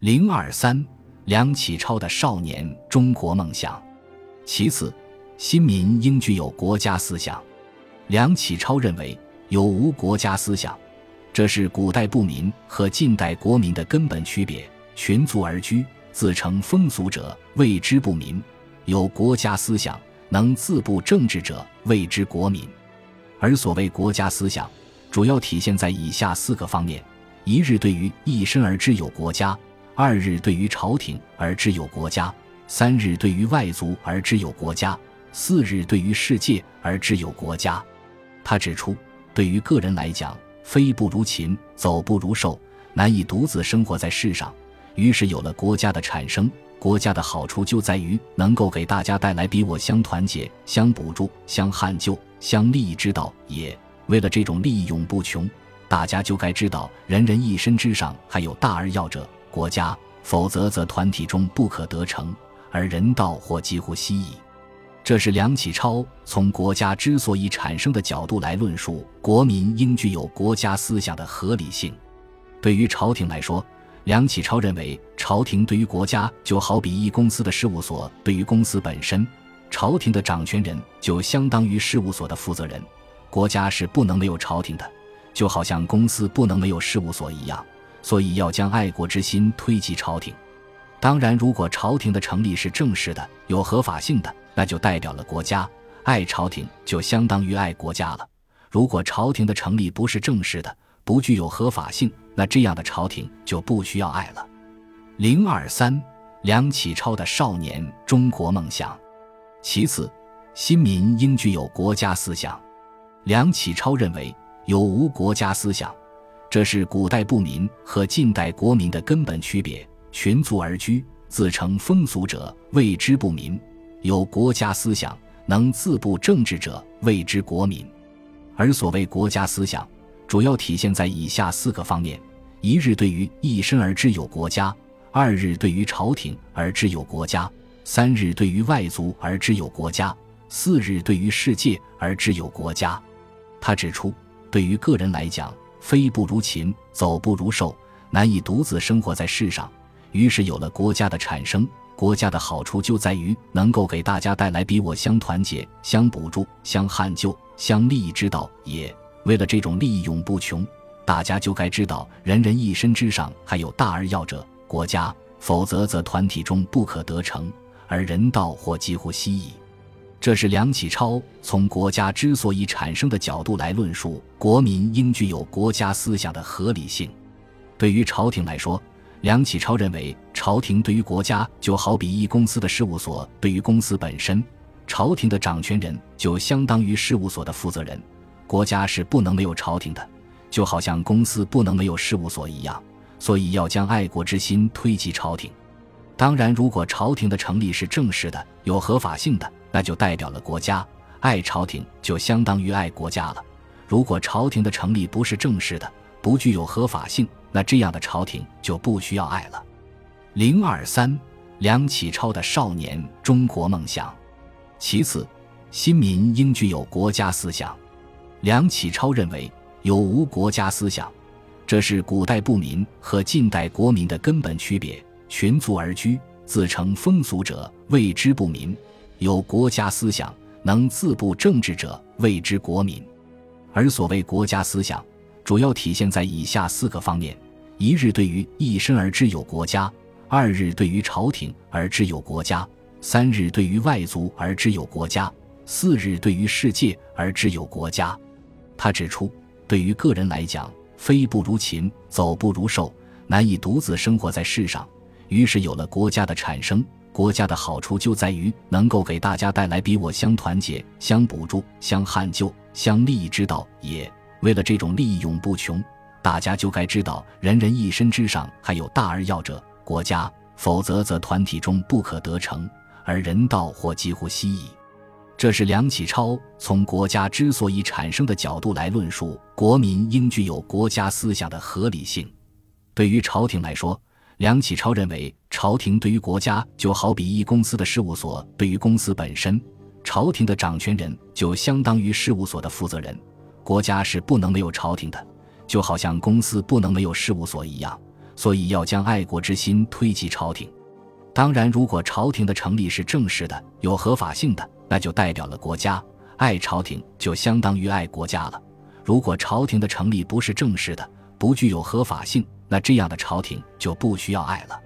零二三，梁启超的少年中国梦想。其次，新民应具有国家思想。梁启超认为，有无国家思想，这是古代部民和近代国民的根本区别。群族而居，自成风俗者，谓之不民；有国家思想，能自布政治者，谓之国民。而所谓国家思想，主要体现在以下四个方面：一日对于一身而知有国家。二日对于朝廷而知有国家，三日对于外族而知有国家，四日对于世界而知有国家。他指出，对于个人来讲，飞不如禽，走不如兽，难以独自生活在世上。于是有了国家的产生。国家的好处就在于能够给大家带来比我相团结、相补助、相汉救、相利益之道也。为了这种利益永不穷，大家就该知道，人人一身之上还有大而要者。国家，否则则团体中不可得成，而人道或几乎稀矣。这是梁启超从国家之所以产生的角度来论述国民应具有国家思想的合理性。对于朝廷来说，梁启超认为，朝廷对于国家就好比一公司的事务所对于公司本身，朝廷的掌权人就相当于事务所的负责人。国家是不能没有朝廷的，就好像公司不能没有事务所一样。所以要将爱国之心推及朝廷。当然，如果朝廷的成立是正式的、有合法性的，那就代表了国家。爱朝廷就相当于爱国家了。如果朝廷的成立不是正式的、不具有合法性，那这样的朝廷就不需要爱了。零二三，梁启超的少年中国梦想。其次，新民应具有国家思想。梁启超认为，有无国家思想。这是古代部民和近代国民的根本区别。群族而居，自成风俗者，谓之不民；有国家思想，能自布政治者，谓之国民。而所谓国家思想，主要体现在以下四个方面：一日对于一身而知有国家；二日对于朝廷而知有国家；三日对于外族而知有国家；四日对于世界而知有国家。他指出，对于个人来讲，飞不如禽，走不如兽，难以独自生活在世上。于是有了国家的产生。国家的好处就在于能够给大家带来比我相团结、相补助、相焊救、相利益之道也。为了这种利益永不穷，大家就该知道，人人一身之上还有大而要者，国家；否则则团体中不可得成，而人道或几乎稀矣。这是梁启超从国家之所以产生的角度来论述国民应具有国家思想的合理性。对于朝廷来说，梁启超认为，朝廷对于国家就好比一公司的事务所对于公司本身，朝廷的掌权人就相当于事务所的负责人。国家是不能没有朝廷的，就好像公司不能没有事务所一样。所以要将爱国之心推及朝廷。当然，如果朝廷的成立是正式的、有合法性的。那就代表了国家，爱朝廷就相当于爱国家了。如果朝廷的成立不是正式的，不具有合法性，那这样的朝廷就不需要爱了。零二三，梁启超的少年中国梦想。其次，新民应具有国家思想。梁启超认为，有无国家思想，这是古代部民和近代国民的根本区别。群族而居，自成风俗者，谓之不民。有国家思想，能自部政治者，谓之国民。而所谓国家思想，主要体现在以下四个方面：一日对于一身而知有国家；二日对于朝廷而知有国家；三日对于外族而知有国家；四日对于世界而知有国家。他指出，对于个人来讲，飞不如禽，走不如兽，难以独自生活在世上。于是有了国家的产生。国家的好处就在于能够给大家带来比我相团结、相补助、相汉救、相利益之道也。为了这种利益永不穷，大家就该知道，人人一身之上还有大而要者，国家；否则则团体中不可得成，而人道或几乎稀矣。这是梁启超从国家之所以产生的角度来论述国民应具有国家思想的合理性。对于朝廷来说，梁启超认为，朝廷对于国家就好比一公司的事务所对于公司本身，朝廷的掌权人就相当于事务所的负责人。国家是不能没有朝廷的，就好像公司不能没有事务所一样。所以要将爱国之心推及朝廷。当然，如果朝廷的成立是正式的、有合法性的，那就代表了国家。爱朝廷就相当于爱国家了。如果朝廷的成立不是正式的，不具有合法性，那这样的朝廷就不需要爱了。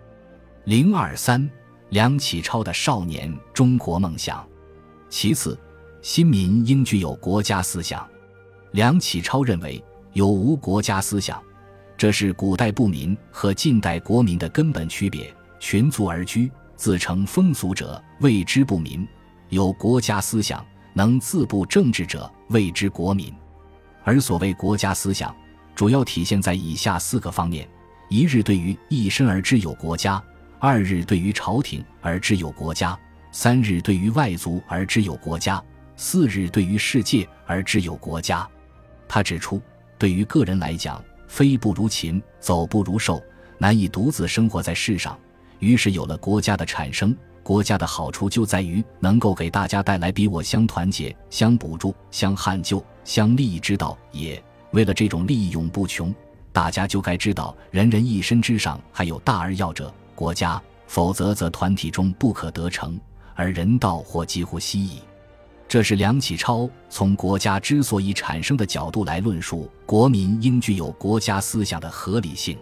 零二三，梁启超的少年中国梦想。其次，新民应具有国家思想。梁启超认为，有无国家思想，这是古代不民和近代国民的根本区别。群族而居，自成风俗者，谓之不民；有国家思想，能自部政治者，谓之国民。而所谓国家思想，主要体现在以下四个方面：一日对于一身而知有国家；二日对于朝廷而知有国家；三日对于外族而知有国家；四日对于世界而知有国家。他指出，对于个人来讲，飞不如禽，走不如兽，难以独自生活在世上。于是有了国家的产生，国家的好处就在于能够给大家带来比我相团结、相补助、相汉救、相利益之道也。为了这种利益永不穷，大家就该知道，人人一身之上还有大而要者国家，否则则团体中不可得成，而人道或几乎稀矣。这是梁启超从国家之所以产生的角度来论述国民应具有国家思想的合理性。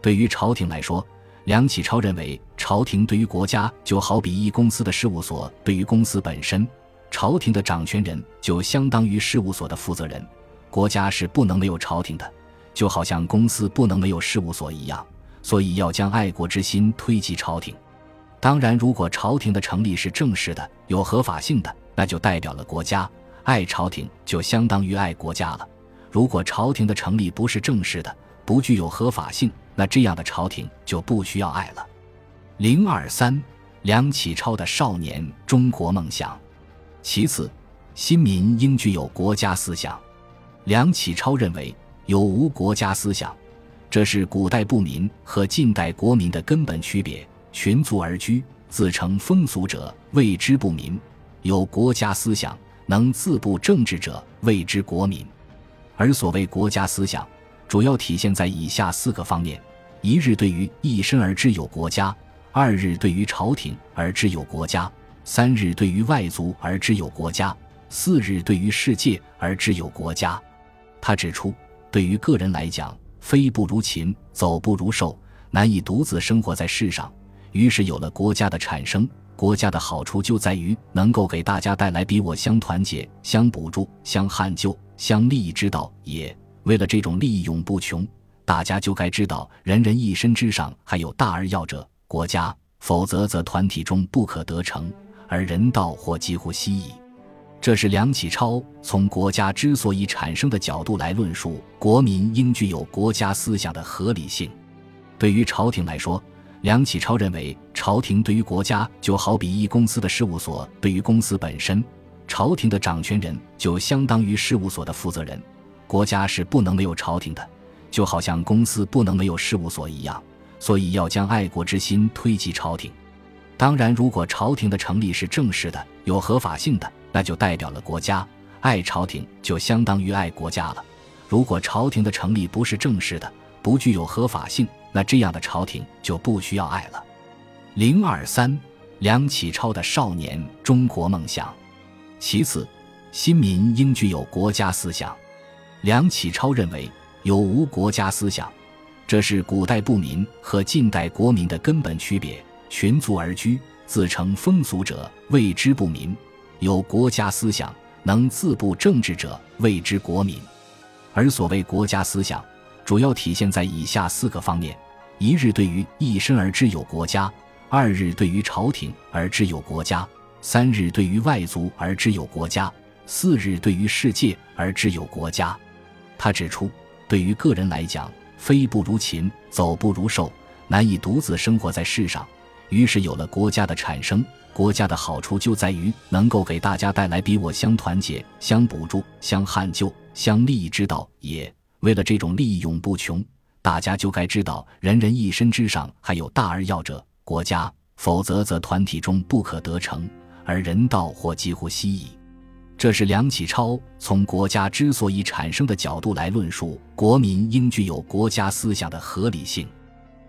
对于朝廷来说，梁启超认为，朝廷对于国家就好比一公司的事务所对于公司本身，朝廷的掌权人就相当于事务所的负责人。国家是不能没有朝廷的，就好像公司不能没有事务所一样。所以要将爱国之心推及朝廷。当然，如果朝廷的成立是正式的、有合法性的，那就代表了国家。爱朝廷就相当于爱国家了。如果朝廷的成立不是正式的，不具有合法性。那这样的朝廷就不需要爱了。零二三，梁启超的少年中国梦想。其次，新民应具有国家思想。梁启超认为，有无国家思想，这是古代不民和近代国民的根本区别。群族而居，自成风俗者，谓之不民；有国家思想，能自布政治者，谓之国民。而所谓国家思想，主要体现在以下四个方面。一日对于一身而知有国家，二日对于朝廷而知有国家，三日对于外族而知有国家，四日对于世界而知有国家。他指出，对于个人来讲，飞不如禽，走不如兽，难以独自生活在世上。于是有了国家的产生，国家的好处就在于能够给大家带来比我相团结、相补助、相汉救、相利益之道也。为了这种利益永不穷。大家就该知道，人人一身之上还有大而要者国家，否则则团体中不可得成，而人道或几乎稀矣。这是梁启超从国家之所以产生的角度来论述国民应具有国家思想的合理性。对于朝廷来说，梁启超认为，朝廷对于国家就好比一公司的事务所对于公司本身，朝廷的掌权人就相当于事务所的负责人。国家是不能没有朝廷的。就好像公司不能没有事务所一样，所以要将爱国之心推及朝廷。当然，如果朝廷的成立是正式的、有合法性的，那就代表了国家。爱朝廷就相当于爱国家了。如果朝廷的成立不是正式的、不具有合法性，那这样的朝廷就不需要爱了。零二三，梁启超的少年中国梦想。其次，新民应具有国家思想。梁启超认为。有无国家思想，这是古代部民和近代国民的根本区别。群族而居，自成风俗者，谓之不民；有国家思想，能自部政治者，谓之国民。而所谓国家思想，主要体现在以下四个方面：一日对于一身而知有国家；二日对于朝廷而知有国家；三日对于外族而知有国家；四日对于世界而知有国家。他指出。对于个人来讲，飞不如禽，走不如兽，难以独自生活在世上。于是有了国家的产生，国家的好处就在于能够给大家带来比我相团结、相补助、相汉救、相利益之道也。为了这种利益永不穷，大家就该知道，人人一身之上还有大而要者国家，否则则团体中不可得成，而人道或几乎稀矣。这是梁启超从国家之所以产生的角度来论述国民应具有国家思想的合理性。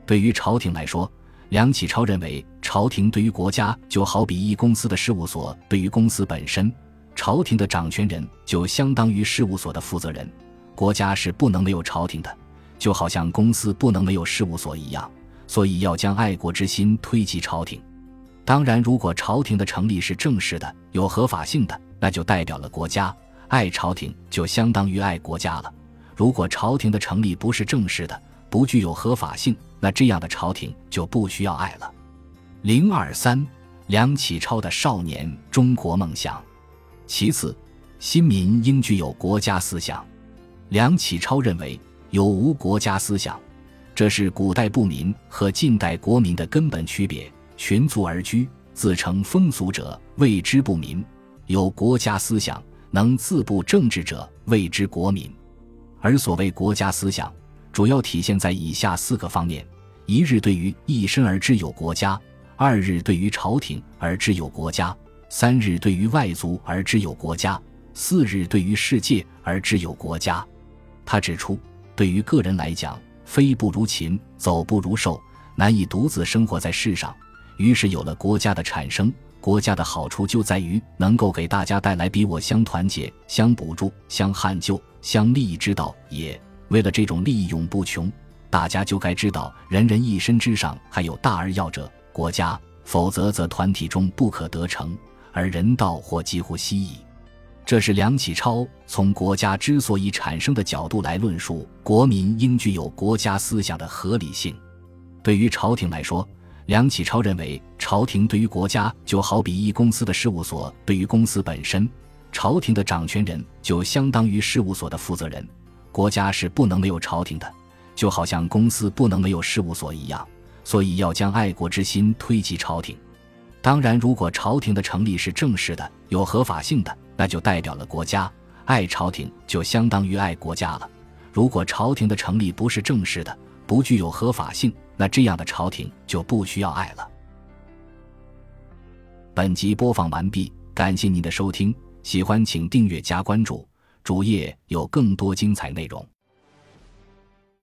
对于朝廷来说，梁启超认为，朝廷对于国家就好比一公司的事务所对于公司本身，朝廷的掌权人就相当于事务所的负责人，国家是不能没有朝廷的，就好像公司不能没有事务所一样，所以要将爱国之心推及朝廷。当然，如果朝廷的成立是正式的、有合法性的，那就代表了国家，爱朝廷就相当于爱国家了。如果朝廷的成立不是正式的，不具有合法性，那这样的朝廷就不需要爱了。零二三，梁启超的少年中国梦想。其次，新民应具有国家思想。梁启超认为，有无国家思想，这是古代不民和近代国民的根本区别。群族而居，自成风俗者，谓之不民；有国家思想，能自布政治者，谓之国民。而所谓国家思想，主要体现在以下四个方面：一日对于一身而知有国家；二日对于朝廷而知有国家；三日对于外族而知有国家；四日对于世界而知有国家。他指出，对于个人来讲，飞不如禽，走不如兽，难以独自生活在世上。于是有了国家的产生。国家的好处就在于能够给大家带来比我相团结、相补助、相汉救、相利益之道也。为了这种利益永不穷，大家就该知道，人人一身之上还有大而要者——国家，否则则团体中不可得成，而人道或几乎稀矣。这是梁启超从国家之所以产生的角度来论述国民应具有国家思想的合理性。对于朝廷来说，梁启超认为，朝廷对于国家就好比一公司的事务所对于公司本身，朝廷的掌权人就相当于事务所的负责人，国家是不能没有朝廷的，就好像公司不能没有事务所一样，所以要将爱国之心推及朝廷。当然，如果朝廷的成立是正式的、有合法性的，那就代表了国家，爱朝廷就相当于爱国家了。如果朝廷的成立不是正式的，不具有合法性，那这样的朝廷就不需要爱了。本集播放完毕，感谢您的收听，喜欢请订阅加关注，主页有更多精彩内容。